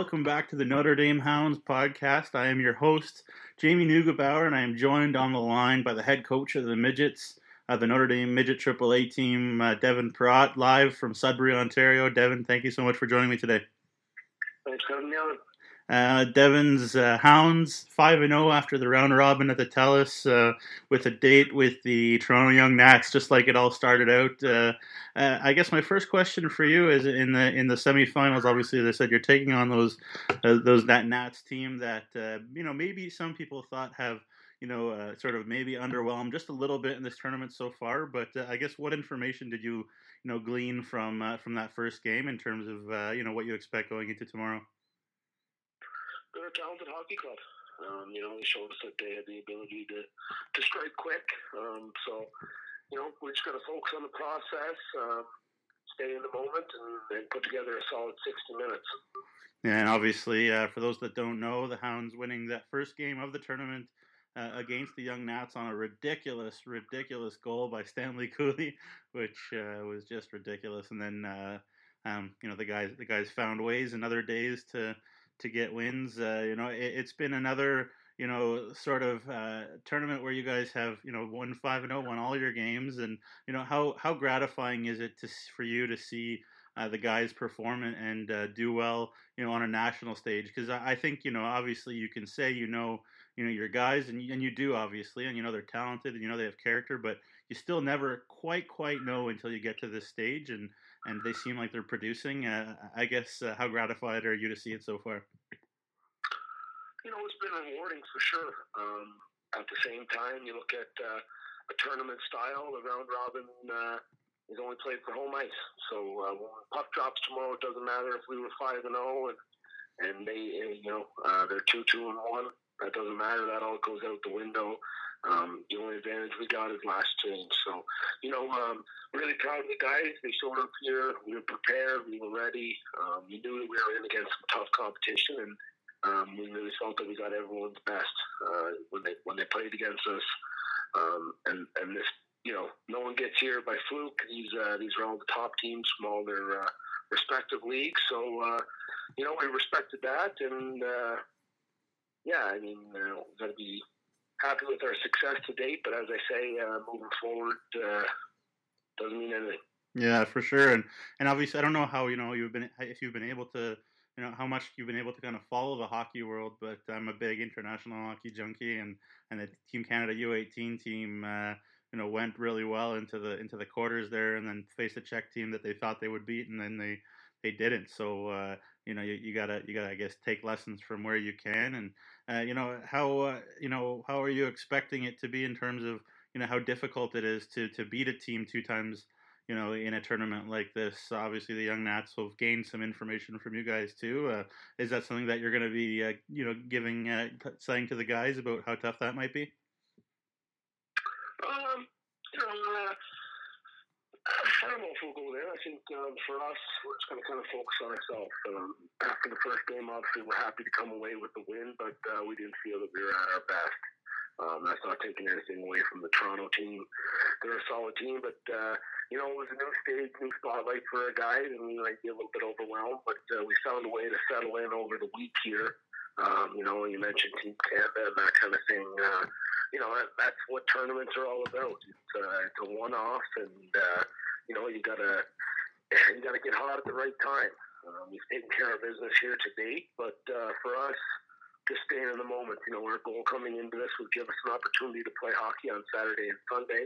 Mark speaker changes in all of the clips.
Speaker 1: welcome back to the Notre Dame Hounds podcast. I am your host, Jamie Neugebauer, and I am joined on the line by the head coach of the Midgets, uh, the Notre Dame Midget AAA team, uh, Devan Praught, live from Sudbury, Ontario. Devan, thank you so much for joining me today.
Speaker 2: Thanks for having me on.
Speaker 1: Uh, Devan's uh, Hounds 5 0 after the round robin at the TELUS uh, with a date with the Toronto Young Nats, just like it all started out. Uh, uh, I guess my first question for you is in the in the semifinals. Obviously, as I said, you're taking on those uh, those that Nats team that you know maybe some people thought have you know sort of maybe underwhelmed just a little bit in this tournament so far. But I guess what information did you you know glean from from that first game in terms of you know what you expect going into tomorrow?
Speaker 2: They're a talented hockey club. Um, you know, they showed us that they had the ability to, to strike quick. Um, so, you know, we're just going to focus on the process, um, stay in the moment, and, and, put together a solid 60 minutes.
Speaker 1: And obviously, uh, for those that don't know, the Hounds winning that first game of the tournament uh, against the Young Nats on a ridiculous, ridiculous goal by Stanley Cooley, which uh, was just ridiculous. And then, uh, um, you know, the guys, the guys found ways in other days to to get wins. Uh, you know, it, has been another you know sort of uh, tournament where you guys have you know won five and zero, oh, won all your games, and you know how how gratifying is it to for you to see. Uh, the guys perform and, and uh, do well, you know, on a national stage. Because I, I think, you know, obviously you can say you know, you know your guys, and and you do obviously, and you know they're talented, and you know they have character, but you still never quite quite know until you get to this stage. And and they seem like they're producing. Uh, I guess uh, how gratified are you to see it so far?
Speaker 2: You know, it's been rewarding for sure. Um, at the same time, you look at uh, a tournament style, the round robin uh, is only played for home ice. So uh, when puck drops tomorrow, it doesn't matter if we were five and zero, oh and and they, you know, uh, they're two two and one. That doesn't matter. That all goes out the window. Um, the only advantage we got is last change. So, you know, um, really proud of the guys. They showed up here. We were prepared. We were ready. Um, we knew that we were in against some tough competition, and um, we really felt that we got everyone's best uh, when they when they played against us. Um, and and this, you know, no one gets here by fluke. These uh, these are all the top teams from all their uh, respective leagues. So, uh, you know, we respected that, and uh, yeah, I mean, uh, got to be happy with our success to date, but as I say, uh, moving forward uh, doesn't mean anything.
Speaker 1: Yeah, for sure, and and obviously, I don't know how you know you've been if you've been able to you know how much you've been able to kind of follow the hockey world, but I'm a big international hockey junkie, and and the Team Canada U18 team. Uh, you know, went really well into the into the quarters there, and then faced a Czech team that they thought they would beat, and then they they didn't. So uh, you know, you, you, gotta you gotta I guess take lessons from where you can, and uh, you know how uh, you know how are you expecting it to be in terms of you know how difficult it is to to beat a team two times you know in a tournament like this. Obviously, the young Nats will have gained some information from you guys too. Uh, is that something that you're going to be uh, you know giving uh, saying to the guys about how tough that might be?
Speaker 2: Um, you know, We'll go there. I think um, for us, we're just going to kind of focus on ourselves. Um, after the first game, obviously, we're happy to come away with the win, but uh, we didn't feel that we were at our best. Um, that's not taking anything away from the Toronto team. They're a solid team, but uh, you know it was a new stage, new spotlight for our guys, and we might be a little bit overwhelmed. But uh, we found a way to settle in over the week here. Um, you know, you mentioned Team Canada and that kind of thing. Uh, you know, that, that's what tournaments are all about. It's, uh, it's a one-off, and uh, you know, you gotta you gotta get hot at the right time. Um, we've taken care of business here to date, but uh, for us, just staying in the moment. You know, our goal coming into this would give us an opportunity to play hockey on Saturday and Sunday.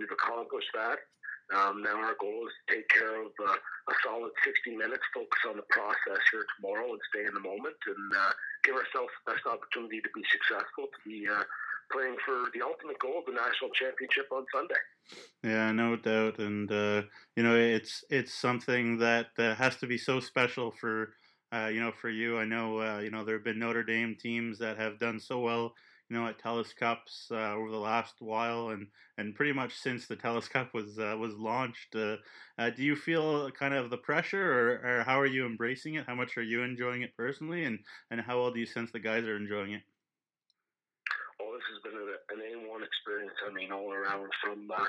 Speaker 2: We've accomplished that. Um, now our goal is to take care of uh, a solid 60 minutes, focus on the process here tomorrow, and stay in the moment, and uh, give ourselves the best opportunity to be successful, to be uh, playing for the ultimate goal of the national championship on Sunday.
Speaker 1: Yeah, no doubt, and uh, you know it's it's something that uh, has to be so special for uh, you know for you. I know uh, you know there have been Notre Dame teams that have done so well. You know, at TELUS Cups uh, over the last while, and, and pretty much since the TELUS Cup was uh, was launched, do you feel kind of the pressure, or, or how are you embracing it? How much are you enjoying it personally, and, and how well do you sense the guys are enjoying it?
Speaker 2: This has been an A1 experience. I mean, all around from uh,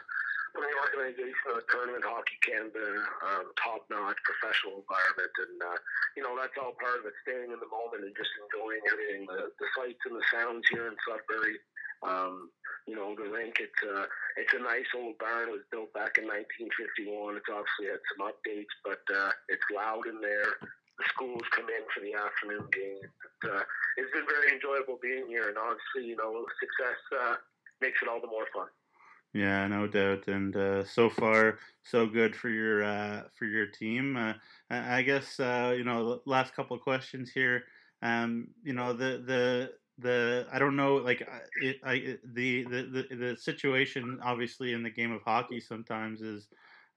Speaker 2: the organization the Tournament Hockey Canada, um, top-notch professional environment, and uh, you know that's all part of it. Staying in the moment and just enjoying everything, the, the sights and the sounds here in Sudbury. Um, you know the rink. It's uh, it's a nice old barn. It was built back in 1951. It's obviously had some updates, but uh, it's loud in there. The schools come in for the afternoon games. It, uh, it's been very enjoyable being here, and obviously, you know, success uh, makes it all the more fun.
Speaker 1: Yeah, no doubt. And uh, so far, so good for your uh, for your team. Uh, I guess uh, you know last couple of questions here. Um, you know the the the I don't know like it, I the, the the the situation obviously in the game of hockey sometimes is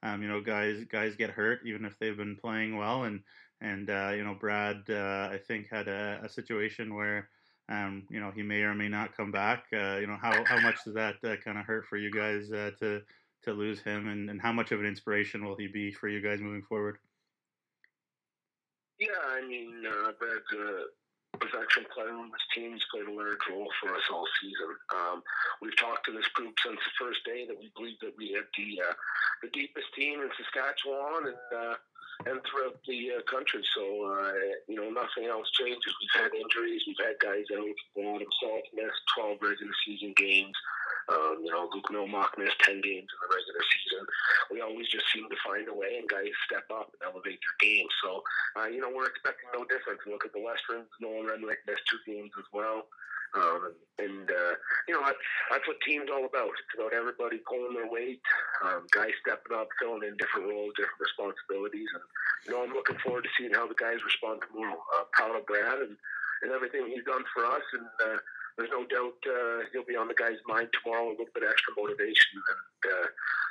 Speaker 1: um, you know guys guys get hurt even if they've been playing well and and uh, you know Brad uh, I think had a, a situation where um, you know, he may or may not come back. Uh, you know, how, how much does that uh, kind of hurt for you guys uh, to to lose him, and, and how much of an inspiration will he be for you guys moving forward?
Speaker 2: Yeah, I mean, uh, Brad's a possession player on this team. He's played a large role for us all season. Um, we've talked to this group since the first day that we believe that we have the uh, the deepest team in Saskatchewan, and uh, and throughout the uh, country. So, uh, you know, nothing else changes. We've had injuries. We've had guys out. Brad Salt missed 12 regular season games. Um, you know, Luke Milmock missed 10 games in the regular season. We always just seem to find a way, and guys step up and elevate their game. So, uh, you know, we're expecting no difference. Look at the Westerns. Nolan Renwick missed two games as well. Um, and uh, you know that's that's what teams all about. It's about everybody pulling their weight, um, guys stepping up, filling in different roles, different responsibilities, and you know I'm looking forward to seeing how the guys respond tomorrow. Uh, proud of Brad and, and everything he's done for us, and uh, there's no doubt uh, he'll be on the guys' mind tomorrow. A little bit extra motivation, and uh,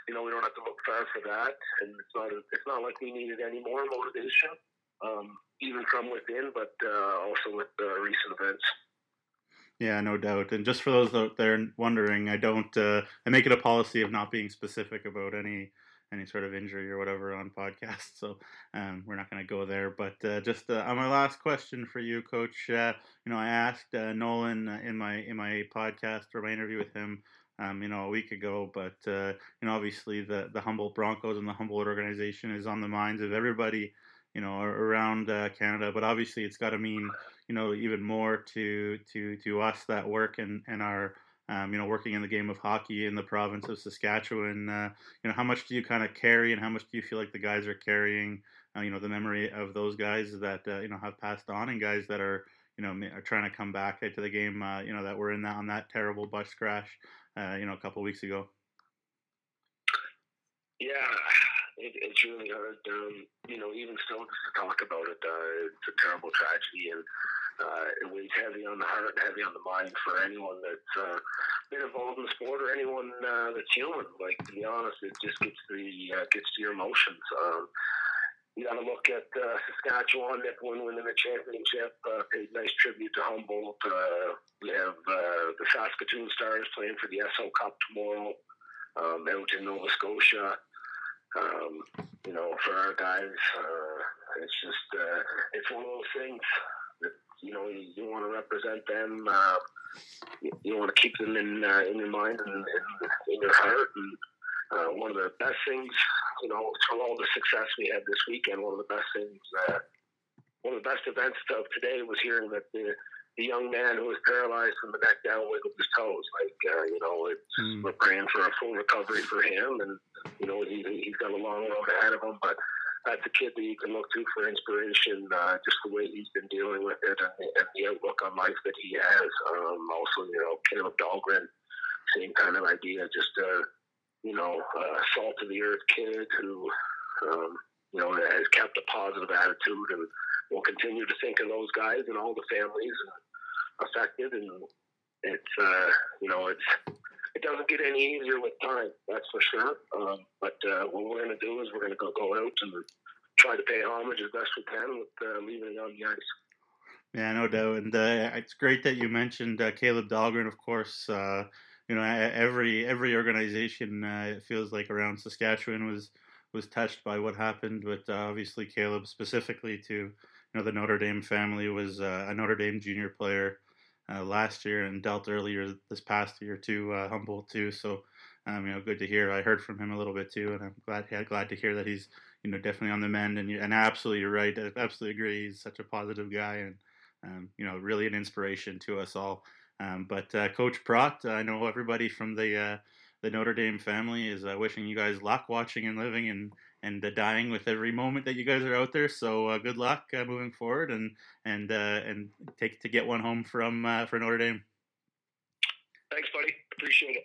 Speaker 2: you know we don't have to look far for that. And it's not it's not like we needed any more motivation, um, even from within, but uh, also with uh, recent events.
Speaker 1: Yeah, no doubt. And just for those out there wondering, I don't. Uh, I make it a policy of not being specific about any any sort of injury or whatever on podcasts. So um, we're not going to go there. But uh, just uh, on my last question for you, Coach. Uh, you know, I asked uh, Nolan uh, in my in my podcast or my interview with him. Um, you know, a week ago, but you know, obviously the the Humboldt Broncos and the Humboldt organization is on the minds of everybody you know around uh, Canada. But obviously, it's got to mean you know even more to to to us that work and and are um, you know working in the game of hockey in the province of Saskatchewan. Uh, you know how much do you kind of carry, and how much do you feel like the guys are carrying? Uh, you know the memory of those guys that uh, you know have passed on, and guys that are you know are trying to come back to the game. Uh, you know that were in that on that terrible bus crash. Uh, you know a couple weeks ago.
Speaker 2: Yeah, it, it's really hard. Um, you know, even still just to talk about it, uh, it's a terrible tragedy, and uh, it weighs heavy on the heart, heavy on the mind for anyone that's uh, been involved in the sport or anyone uh, that's human. Like to be honest, it just gets the uh, gets to your emotions. Um, you got to look at uh, Saskatchewan, Nipawin winning the championship, uh, paid nice tribute to Humboldt. Uh, we have uh, the Saskatoon Stars playing for the Esso Cup tomorrow um, out in Nova Scotia um, you know, for our guys, uh, it's just uh, it's one of those things that you know you, you want to represent them. Uh, you, you want to keep them in uh, in your mind and in, in your heart. And uh, one of the best things, you know, for all the success we had this weekend, one of the best things, uh, one of the best events of today was hearing that the the young man who was paralyzed from the neck down wiggled his toes. Like, uh, you know, it's, mm. we're praying for a full recovery for him, and you know, he, he's got a long road ahead of him. But that's a kid that you can look to for inspiration, uh, just the way he's been dealing with it and, and the outlook on life that he has. Um, also, you know, Caleb Dahlgren, same kind of idea, just a you know, uh, salt of the earth kid who. Um, you know, has kept a positive attitude and will continue to think of those guys and all the families affected, and it's uh, you know it's it doesn't get any easier with time, that's for sure. Um, but uh, what we're going to do is we're going to go go out and try to pay homage as best we can with uh, leaving it on the ice.
Speaker 1: Yeah, no doubt, and uh, it's great that you mentioned uh, Caleb Dahlgren. Of course, uh, you know every every organization uh, it feels like around Saskatchewan was was touched by what happened, but obviously Caleb specifically to you know the Notre Dame family was a Notre Dame junior player uh, last year and dealt earlier this past year to uh, too. So, um, you know, good to hear. I heard from him a little bit too, and I'm glad glad to hear that he's you know definitely on the mend. And you, and absolutely right. I absolutely agree. He's such a positive guy, and um, you know, really an inspiration to us all. Um, but uh, Coach Praught, I know everybody from the uh, the Notre Dame family is uh, wishing you guys luck watching and living and and uh, dying with every moment that you guys are out there. So uh, good luck uh, moving forward and and and take to get one home from for Notre Dame.
Speaker 2: Thanks, buddy. Appreciate it.